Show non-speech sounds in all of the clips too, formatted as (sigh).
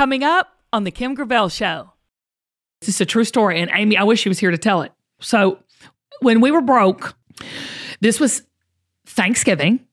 Coming up on The Kim Gravel Show. This is a true story. And Amy, I wish she was here to tell it. So, when we were broke, this was Thanksgiving.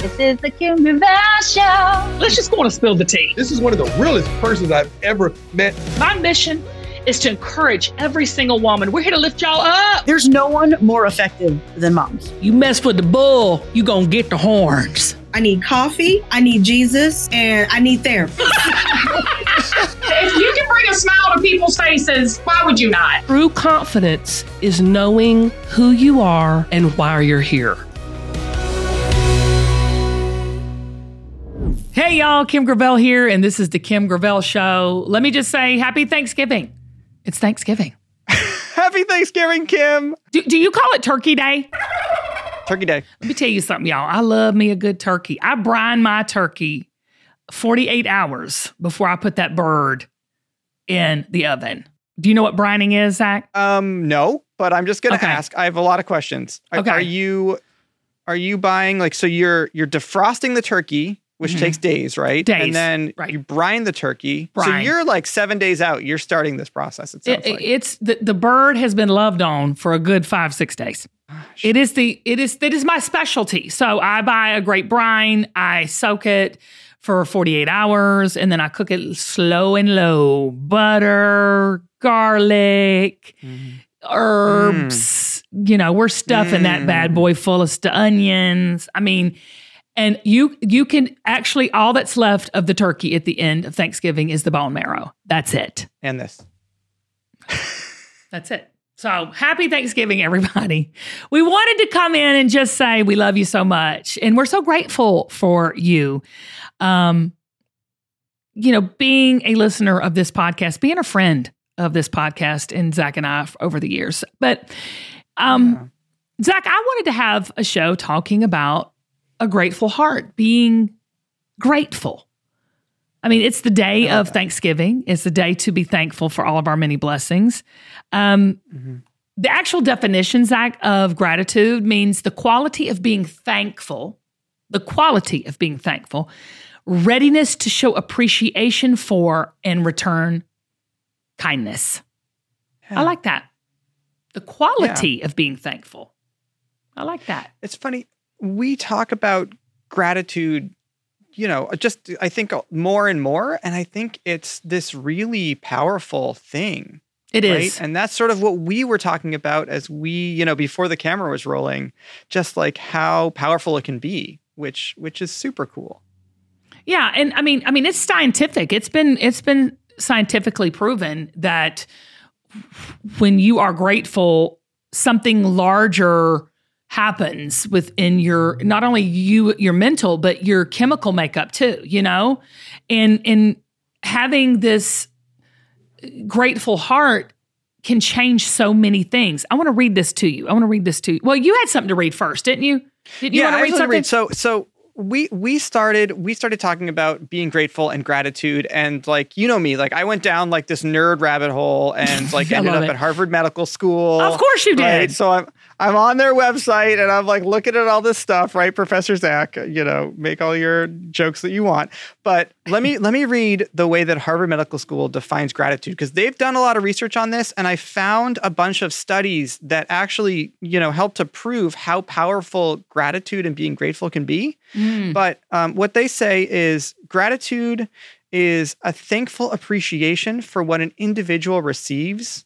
This is the Kim Gravel Show. Let's just go on and spill the tea. This is one of the realest persons I've ever met. My mission is to encourage every single woman. We're here to lift y'all up. There's no one more effective than moms. You mess with the bull, you gonna get the horns. I need coffee, I need Jesus, and I need therapy. (laughs) if you can bring a smile to people's faces, why would you not? True confidence is knowing who you are and why you're here. Hey y'all, Kim Gravel here, and this is the Kim Gravel Show. Let me just say happy Thanksgiving. It's Thanksgiving. (laughs) Happy Thanksgiving, Kim. Do, do you call it Turkey Day? Turkey Day. Let me tell you something, y'all. I love me a good turkey. I brine my turkey 48 hours before I put that bird in the oven. Do you know what brining is, Zac? Um, no, but I'm just gonna Okay. ask. I have a lot of questions. Okay. are you are you buying like so you're you're defrosting the turkey, which Mhm. takes days, right? Days, And then right. you brine the turkey. So you're like seven days out. You're starting this process. It It- like. It's the, the bird has been loved on for a good five six days. It is the it is it is my specialty. So I buy a great brine, I soak it for 48 hours, and then I cook it slow and low. Butter, garlic, mm-hmm. herbs. Mm. You know, we're stuffing that bad mm. boy full of st- onions. I mean, and you you can actually all that's left of the turkey at the end of Thanksgiving is the bone marrow. That's it. and this. That's it. So happy Thanksgiving, everybody. We wanted to come in and just say we love you so much. And we're so grateful for you. Um, you know, being a listener of this podcast, being a friend of this podcast and Zac and I over the years. But um, Zac, I wanted to have a show talking about a grateful heart, being grateful. I mean, it's the day of Thanksgiving. It's the day to be thankful for all of our many blessings. Um, The actual definition, Zac, of gratitude means the quality of being thankful, the quality of being thankful, readiness to show appreciation for and return kindness. I like that. The quality of being thankful. I like that. It's funny. We talk about gratitude, you know, just I think uh, more and more, and I think it's this really powerful thing. It is. right? And that's sort of what we were talking about as we, you know, before the camera was rolling, just like how powerful it can be, which which is super cool. Yeah, and I mean, I mean, it's scientific. It's been it's been scientifically proven that when you are grateful, something larger happens within your not only you your mental but your chemical makeup too. You know, and and having this grateful heart can change so many things. I want to read this to you. I want to read this to you. Well, you had something to read first, didn't you? Did you yeah, want to I read something? So so we we started we started talking about being grateful and gratitude and like you know me like I went down like this nerd rabbit hole and (laughs) like ended up it. at Harvard Medical School. Of course you right? did. So I'm I'm on their website and I'm like looking at all this stuff, right? Professor Zac, you know, make all your jokes that you want. But let me let me read the way that Harvard Medical School defines gratitude because they've done a lot of research on this and I found a bunch of studies that actually, you know, help to prove how powerful gratitude and being grateful can be. Mm. But um, what they say is gratitude is a thankful appreciation for what an individual receives.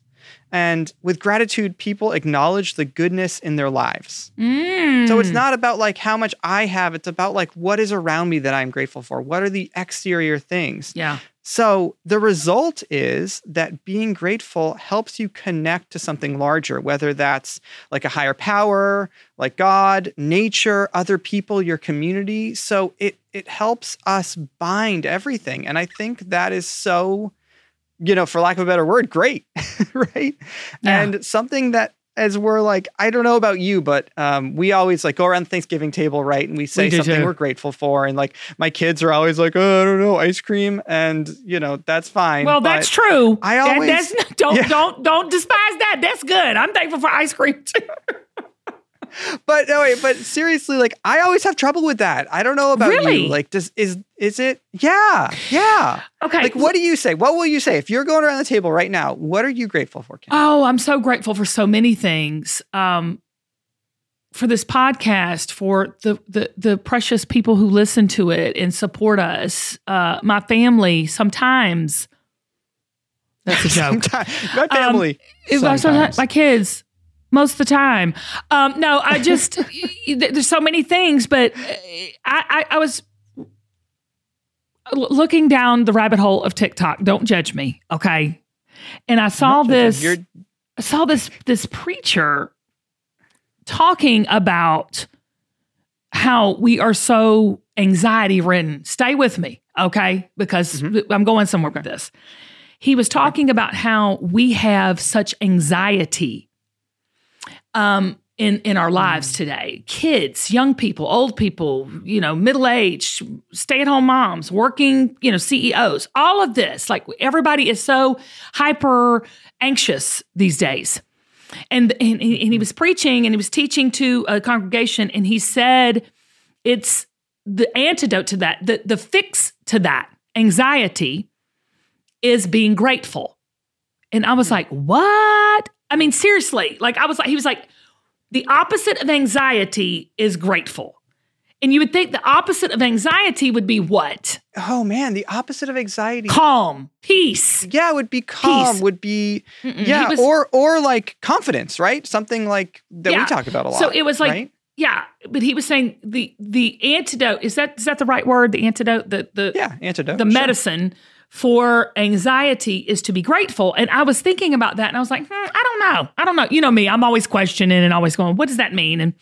And with gratitude, people acknowledge the goodness in their lives. Mm. So it's not about like how much I have, it's about like what is around me that I'm grateful for. What are the exterior things? Yeah. So the result is that being grateful helps you connect to something larger, whether that's like a higher power, like God, nature, other people, your community. So it it helps us bind everything. And I think that is so, you know, for lack of a better word, great. (laughs) right. Yeah. And something that as we're like, I don't know about you, but um, we always like go around the Thanksgiving table, right? And we say We something too. we're grateful for. And like my kids are always like, oh, I don't know, ice cream. And, you know, that's fine. Well, that's true. I That- always- that's, (laughs) don't yeah. don't don't despise that. That's good. I'm thankful for ice cream too. (laughs) (laughs) but no, wait, but seriously, like I always have trouble with that. I don't know about Really? you. Like, does is is it? Yeah, yeah. Okay. Like, what do you say? What will you say if you're going around the table right now? What are you grateful for, Kim? Oh, I'm so grateful for so many things. Um, for this podcast, for the the the precious people who listen to it and support us, uh, my family. Sometimes that's a joke. (laughs) My family. Also sometimes. my kids most of the time. Um, no, I just (laughs) there's so many things, but uh, I, I, I was looking down the rabbit hole of TikTok. Don't judge me, okay? And I saw this. You're- I saw this this preacher talking about how we are so anxiety ridden. Stay with me, okay? Because Mm-hmm. I'm going somewhere with this. He was talking about how we have such anxiety um, in in our lives today. Kids, young people, old people, you know, middle aged, stay at home moms, working, you know, CEOs. All of this, like everybody is so hyper anxious these days. And, and, and he was preaching and he was teaching to a congregation, and he said, it's the antidote to that, the, the fix to that anxiety is being grateful. And I was like, what? I mean, seriously, like I was like, he was like, the opposite of anxiety is grateful. And you would think the opposite of anxiety would be what? oh man, the opposite of anxiety. Calm, peace. yeah, would be calm. Peace. Would be Mm-mm. yeah, was- or or like confidence, right? Something like that Yeah. we talk about a lot. So it was like, right? yeah, but he was saying the the antidote is that is that the right word? The antidote, the the yeah, antidote. the sure. For anxiety is to be grateful. And I was thinking about that and I was like, hmm, I don't know. I don't know. You know me, I'm always questioning and always going, what does that mean? And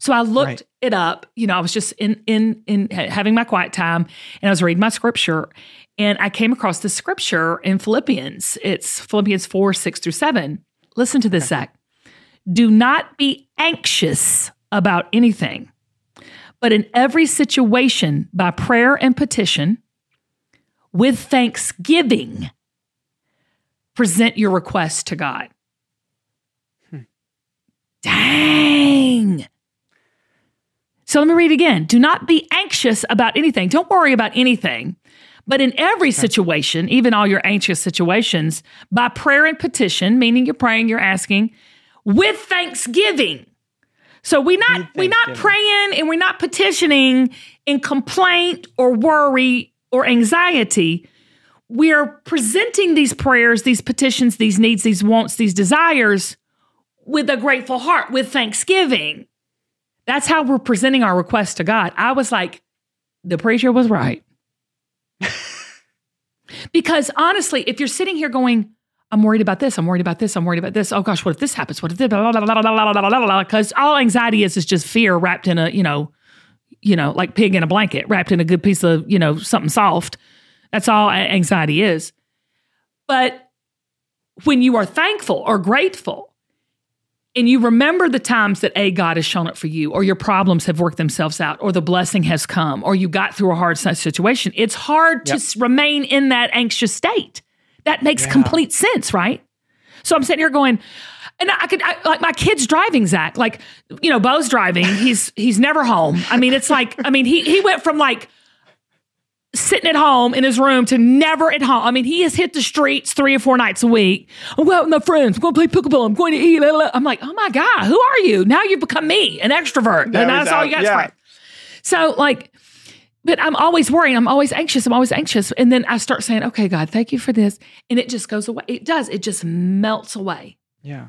so I looked Right. it up. You know, I was just in in in having my quiet time and I was reading my scripture and I came across this scripture in Philippians. It's Philippians 4, 6 through 7. Listen to this, Zac. Do not be anxious about anything, but in every situation, by prayer and petition, with thanksgiving, present your request to God. Hmm. Dang. So let me read again. Do not be anxious about anything. Don't worry about anything. But in every situation, even all your anxious situations, by prayer and petition, meaning you're praying, you're asking, with thanksgiving. So we not we not praying and we're not petitioning in complaint or worry or anxiety. We are presenting these prayers, these petitions, these needs, these wants, these desires with a grateful heart, with thanksgiving. That's how we're presenting our request to God. I was like, the preacher was right. because honestly, if you're sitting here going, I'm worried about this, I'm worried about this, I'm worried about this. Oh gosh, what if this happens? What if this? Because all anxiety is is just fear wrapped in a, you know, you know, like pig in a blanket, wrapped in a good piece of, you know, something soft. That's all anxiety is. But when you are thankful or grateful, and you remember the times that a God has shown up for you, or your problems have worked themselves out, or the blessing has come, or you got through a hard situation, it's hard to Yep. s- remain in that anxious state. That makes Yeah. complete sense, right? So I'm sitting here going, and I could I, like my kid's driving, Zac. Like, you know, Bo's driving. He's he's never home. I mean, it's like I mean, he he went from like sitting at home in his room to never at home. I mean, he has hit the streets three or four nights a week. I'm going out with my friends. I'm going to play pickleball. I'm going to eat. la, la, la. I'm like, oh my God, who are you? Now you've become me, an extrovert. And that's all you got. Yeah. So, like, but I'm always worrying. I'm always anxious. I'm always anxious. And then I start saying, okay, God, thank you for this. And it just goes away. It does. It just melts away. Yeah.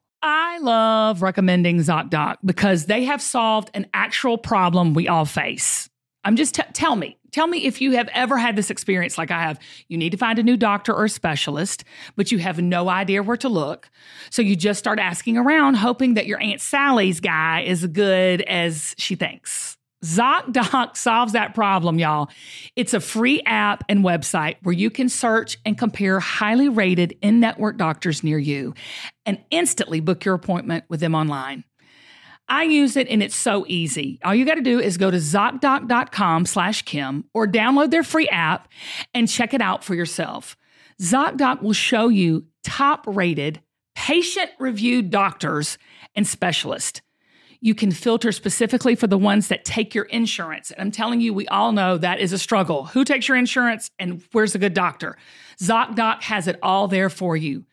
I love recommending ZocDoc because they have solved an actual problem we all face. I'm just t- tell me, tell me if you have ever had this experience like I have. You need to find a new doctor or a specialist, but you have no idea where to look. So you just start asking around, hoping that your Aunt Sally's guy is good as she thinks. ZocDoc solves that problem, y'all. It's a free app and website where you can search and compare highly rated in network doctors near you and instantly book your appointment with them online. I use it and it's so easy. All you got to do is go to ZocDoc.com slash Kim or download their free app and check it out for yourself. ZocDoc will show you top rated, patient reviewed doctors and specialists you can filter specifically for the ones that take your insurance. And I'm telling you, we all know that is a struggle. Who takes your insurance and where's a good doctor? ZocDoc has it all there for you.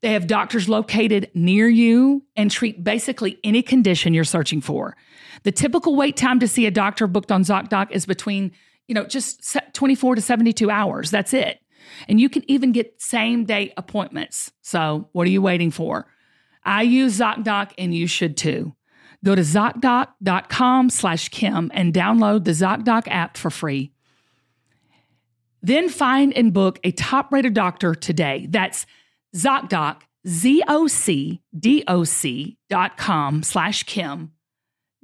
They have doctors located near you and treat basically any condition you're searching for. The typical wait time to see a doctor booked on ZocDoc is between, you know, just 24 to 72 hours. That's it. And you can even get same day appointments. So, what are you waiting for? I use ZocDoc and you should too. Go to ZocDoc.com slash Kim and download the ZocDoc app for free. Then find and book a top rated doctor today. That's ZocDoc, Z O C D O C dot com slash Kim,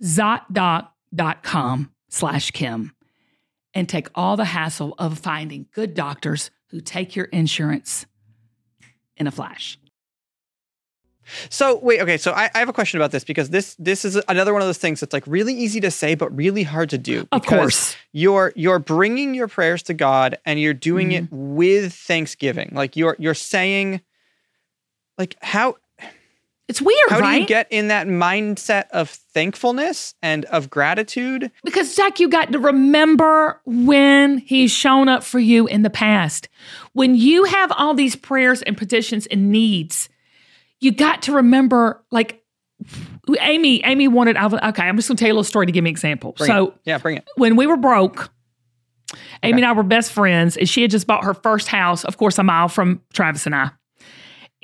ZocDoc.com slash Kim, and take all the hassle of finding good doctors who take your insurance in a flash. So wait, okay. So I, I, have a question about this because this this is another one of those things that's like really easy to say but really hard to do. Of course, you're you're bringing your prayers to God and you're doing mm-hmm. it with thanksgiving. Like you're you're saying, like how it's weird. How right? do you get in that mindset of thankfulness and of gratitude? Because Zac, you got to remember when He's shown up for you in the past. When you have all these prayers and petitions and needs you got to remember, like Amy, Amy wanted. Okay, I'm just gonna tell you a little story to give me an example. Bring so it. yeah, bring it. When we were broke, Amy okay. and I were best friends, and she had just bought her first house, of course, a mile from Travis and I.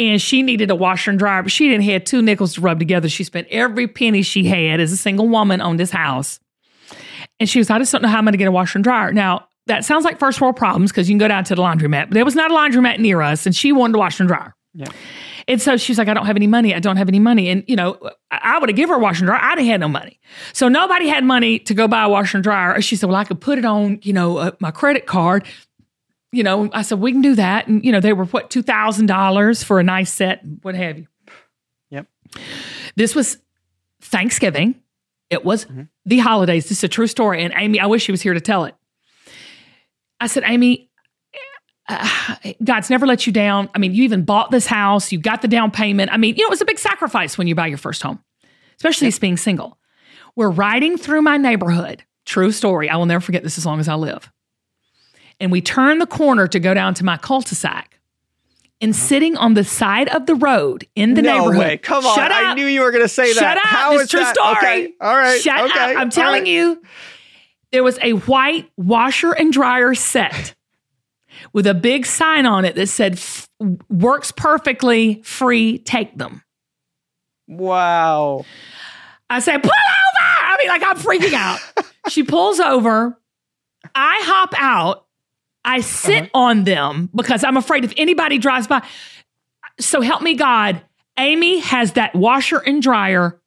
And she needed a washer and dryer, but she didn't have two nickels to rub together. She spent every penny she had as a single woman on this house. And she was, I just don't know how I'm going to get a washer and dryer. Now, that sounds like first world problems because you can go down to the laundromat, but there was not a laundromat near us, and she wanted a washer and dryer. Yeah. And so she's like, I don't have any money. I don't have any money. And, you know, I would have given her a washer and dryer. I'd have had no money. So nobody had money to go buy a washer and dryer. She said, well, I could put it on, you know, uh, my credit card. You know, I said, we can do that. And, you know, they were what, $2,000 for a nice set, what have you. Yep. This was Thanksgiving. It was mm-hmm. the holidays. This is a true story. And Amy, I wish she was here to tell it. I said, Amy, uh, (sighs) God's never let you down. I mean, you even bought this house, you got the down payment. I mean, you know, it was a big sacrifice when you buy your first home, especially as being single. We're riding through my neighborhood. True story. I will never forget this as long as I live. And we turn the corner to go down to my cul-de-sac. And uh-huh. sitting on the side of the road in the no neighborhood. Way. Come on. Shut I knew you were going to say Shut that. Up. How it's is true that? story. Okay. All right. Shut okay. up. I'm telling right. you, there was a white washer and dryer set with a big sign on it that said, works perfectly, free, take them. Wow. I said, pull over. I mean, like, I'm freaking out. (laughs) she pulls over. I hop out. I sit uh-huh. on them because I'm afraid if anybody drives by. So help me God, Amy has that washer and dryer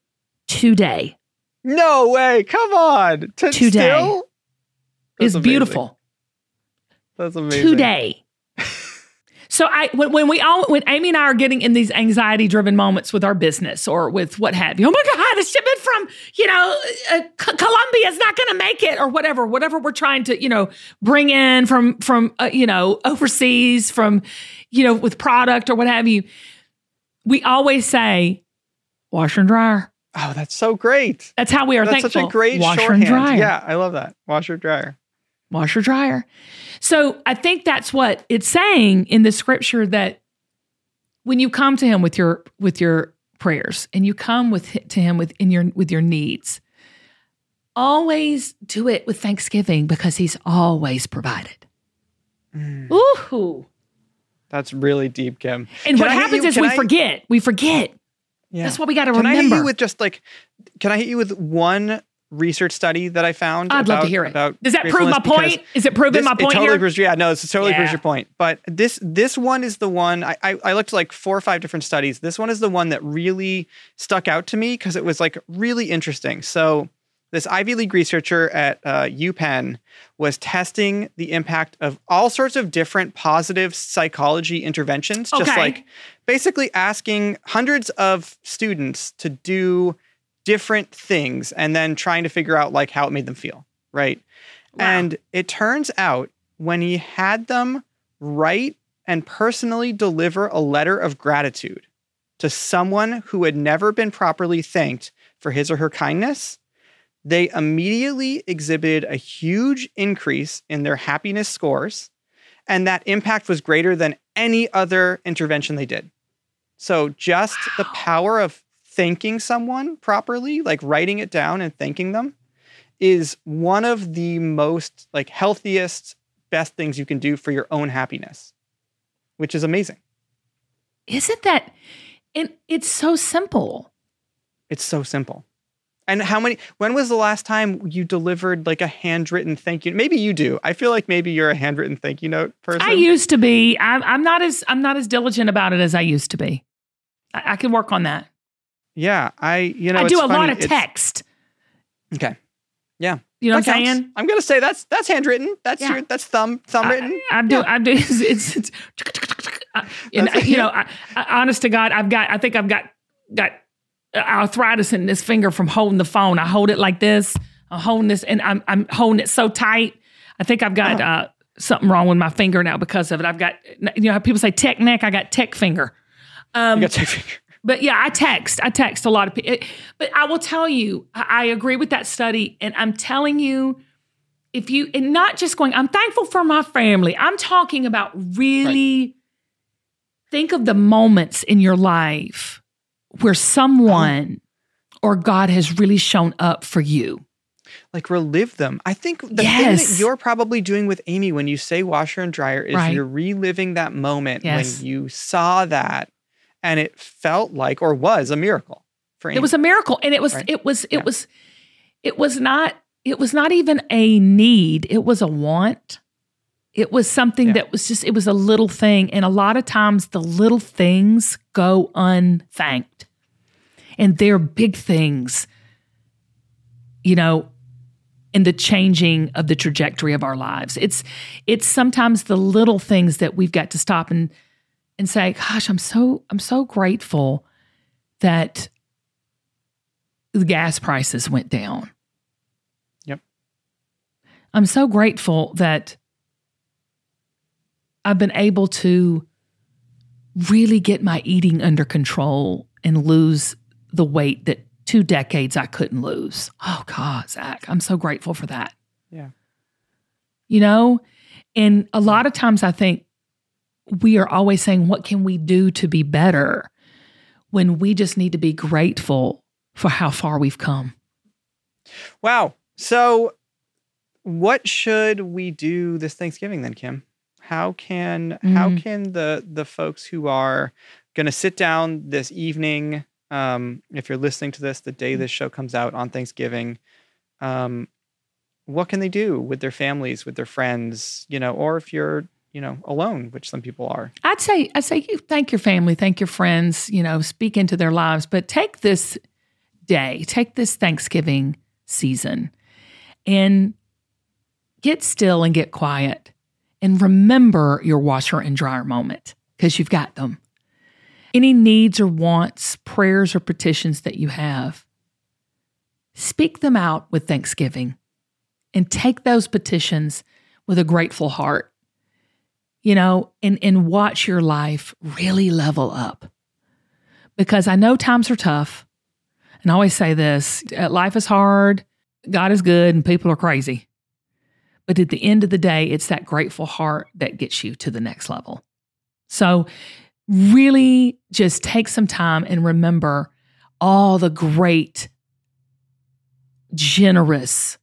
today. No way. Come on. Today. Is beautiful. That's amazing. Today. so I when, when we all when Amy and I are getting in these anxiety driven moments with our business or with what have you. Oh my God, a shipment from you know uh, C- Colombia is not going to make it or whatever. Whatever we're trying to you know bring in from from uh, you know overseas from you know with product or what have you. We always say washer and dryer. Oh, that's so great. That's how we are That's thankful. such a great washer shorthand. and dryer. Yeah, I love that. Washer dryer. Washer dryer. So I think that's what it's saying in the scripture that when you come to him with your with your prayers and you come with to him with in your with your needs, always do it with thanksgiving because he's always provided. Mm. Ooh. That's really deep, Kim. And Can what I happens is we I- forget. We forget. Yeah. That's what we got to Can I hit remember. you with just like, can I hit you with one research study that I found? I'd love to hear it. About Does that prove my point? Is it proving This- my it totally here? proves, yeah, no, it's totally proves your point. But this this one is the one I, I I looked like four or five different studies. This one is the one that really stuck out to me because it was like really interesting. So this Ivy League researcher at uh, UPenn was testing the impact of all sorts of different positive psychology interventions, just like basically asking hundreds of students to do different things and then trying to figure out like how it made them feel, right? Wow. And it turns out when he had them write and personally deliver a letter of gratitude to someone who had never been properly thanked for his or her kindness, they immediately exhibited a huge increase in their happiness scores. And that impact was greater than any other intervention they did. So, just the power of thanking someone properly, like writing it down and thanking them, is one of the most like healthiest, best things you can do for your own happiness, which is amazing. Isn't that and it's so simple. It's so simple. And how many when was the last time you delivered like a handwritten thank you? Maybe you do. I feel like maybe you're a handwritten thank you note person. I used to be. I'm, I'm not as I'm not as diligent about it as I used to be. I, I can work on that. Yeah, I you know I it's do a lot of it's- text. Okay. Yeah. You know what I'm counts. saying? I'm gonna say that's that's handwritten. That's Yeah. your that's thumb thumb written. I, I'm doing. I'm doing. It's, it's, uh, (laughs) and That's- you know, I, I, honest to God, I've got. I think I've got got arthritis in this finger from holding the phone. I hold it like this. I'm holding this, and I'm I'm holding it so tight. I think I've got Oh. uh, something wrong with my finger now because of it. I've got. You know how people say tech neck. I got tech finger. Um, you got to take But yeah, I text. I text a lot of people. But I will tell you, I agree with that study. And I'm telling you, if you, and not just going, I'm thankful for my family. I'm talking about really think of the moments in your life where someone uh-huh. or God has really shown up for you. like relive them. I think the thing that you're probably doing with Amy when you say washer and dryer is Right. you're reliving that moment Yes. when you saw that and it felt like or was a miracle for Amy. It was a miracle. And it was, Right. it was, it Yeah. was, it was not, it was not even a need. It was a want. It was something Yeah. that was just, it was a little thing. And a lot of times the little things go unthanked. And they're big things, you know, in the changing of the trajectory of our lives. It's it's sometimes the little things that we've got to stop and and say, gosh, I'm so I'm so grateful that the gas prices went down. Yep. I'm so grateful that I've been able to really get my eating under control and lose the weight that two decades I couldn't lose. Oh God, Zac, I'm so grateful for that. Yeah. You know, and a lot of times I think we are always saying, what can we do to be better when we just need to be grateful for how far we've come? Wow. So what should we do this Thanksgiving then, Kim? How can how Mm. can the the folks who are going to sit down this evening um if you're listening to this the day this show comes out on Thanksgiving um what can they do with their families, with their friends, you know, or if you're, you know, alone, which some people are. I'd say I'd say you thank your family, thank your friends, you know, speak into their lives, but take this day, take this Thanksgiving season and get still and get quiet and remember your washer and dryer moment because you've got them. Any needs or wants, prayers or petitions that you have, speak them out with thanksgiving and take those petitions with a grateful heart. You know, and, and watch your life really level up. Because I know times are tough. And I always say this uh, life is hard, God is good, and people are crazy. But at the end of the day, it's that grateful heart that gets you to the next level. So, really just take some time and remember all the great, generous,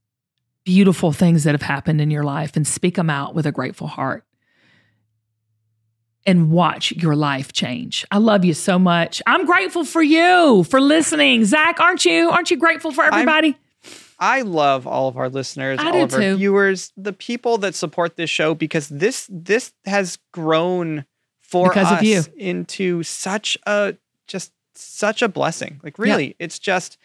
beautiful things that have happened in your life and speak them out with a grateful heart and watch your life change. I love you so much. I'm grateful for you for listening. Zac, aren't you? Aren't you grateful for everybody? I love all of our listeners, I all of our too. viewers, the people that support this show because this this has grown for Because of us you. into such a just such a blessing. Like really, it's just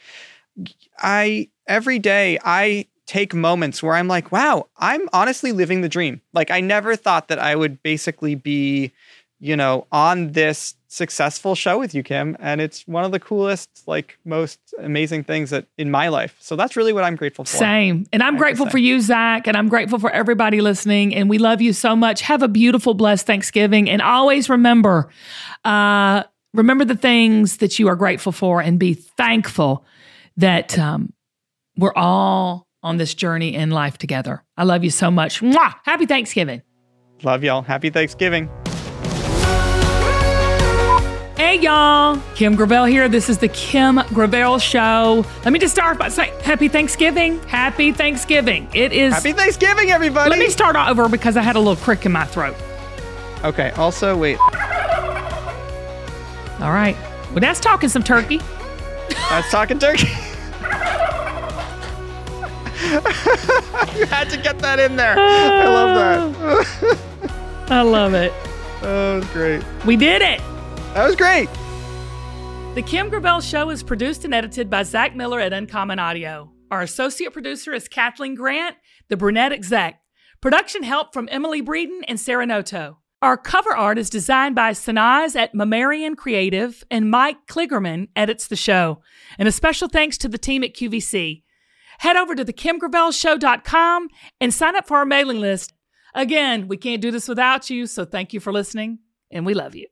I every day I take moments where I'm like, wow, I'm honestly living the dream. Like I never thought that I would basically be, you know, on this successful show with you, Kim. And it's one of the coolest, like most amazing things that in my life. So that's really what I'm grateful for. Same. And I'm grateful for you, Zac, and I'm grateful for everybody listening. And we love you so much. Have a beautiful, blessed Thanksgiving. And always remember, uh, remember the things that you are grateful for and be thankful that um, we're all on this journey in life together. I love you so much. Mwah! Happy Thanksgiving. Love y'all. Happy Thanksgiving. Hey y'all, Kim Gravel here. This is the Kim Gravel Show. Let me just start by saying Happy Thanksgiving. Happy Thanksgiving. It is. Happy Thanksgiving, everybody. let me start over because I had a little crick in my throat. okay. Also, wait. All right. Well, that's talking some turkey. That's talking turkey. (laughs) (laughs) you had to get that in there. I love that. I love it. (laughs) that was great. We did it. That was great. The Kim Gravel Show is produced and edited by Zac Miller at Uncommon Audio. Our associate producer is Kathleen Grant, the brunette exec. Production help from Emily Breeden and Sarah Noto. Our cover art is designed by Sanaz at Mammarian Creative, and Mike Kligerman edits the show. And a special thanks to the team at QVC. Head over to thekimgravelshow.com and sign up for our mailing list. Again, we can't do this without you, so thank you for listening, and we love you.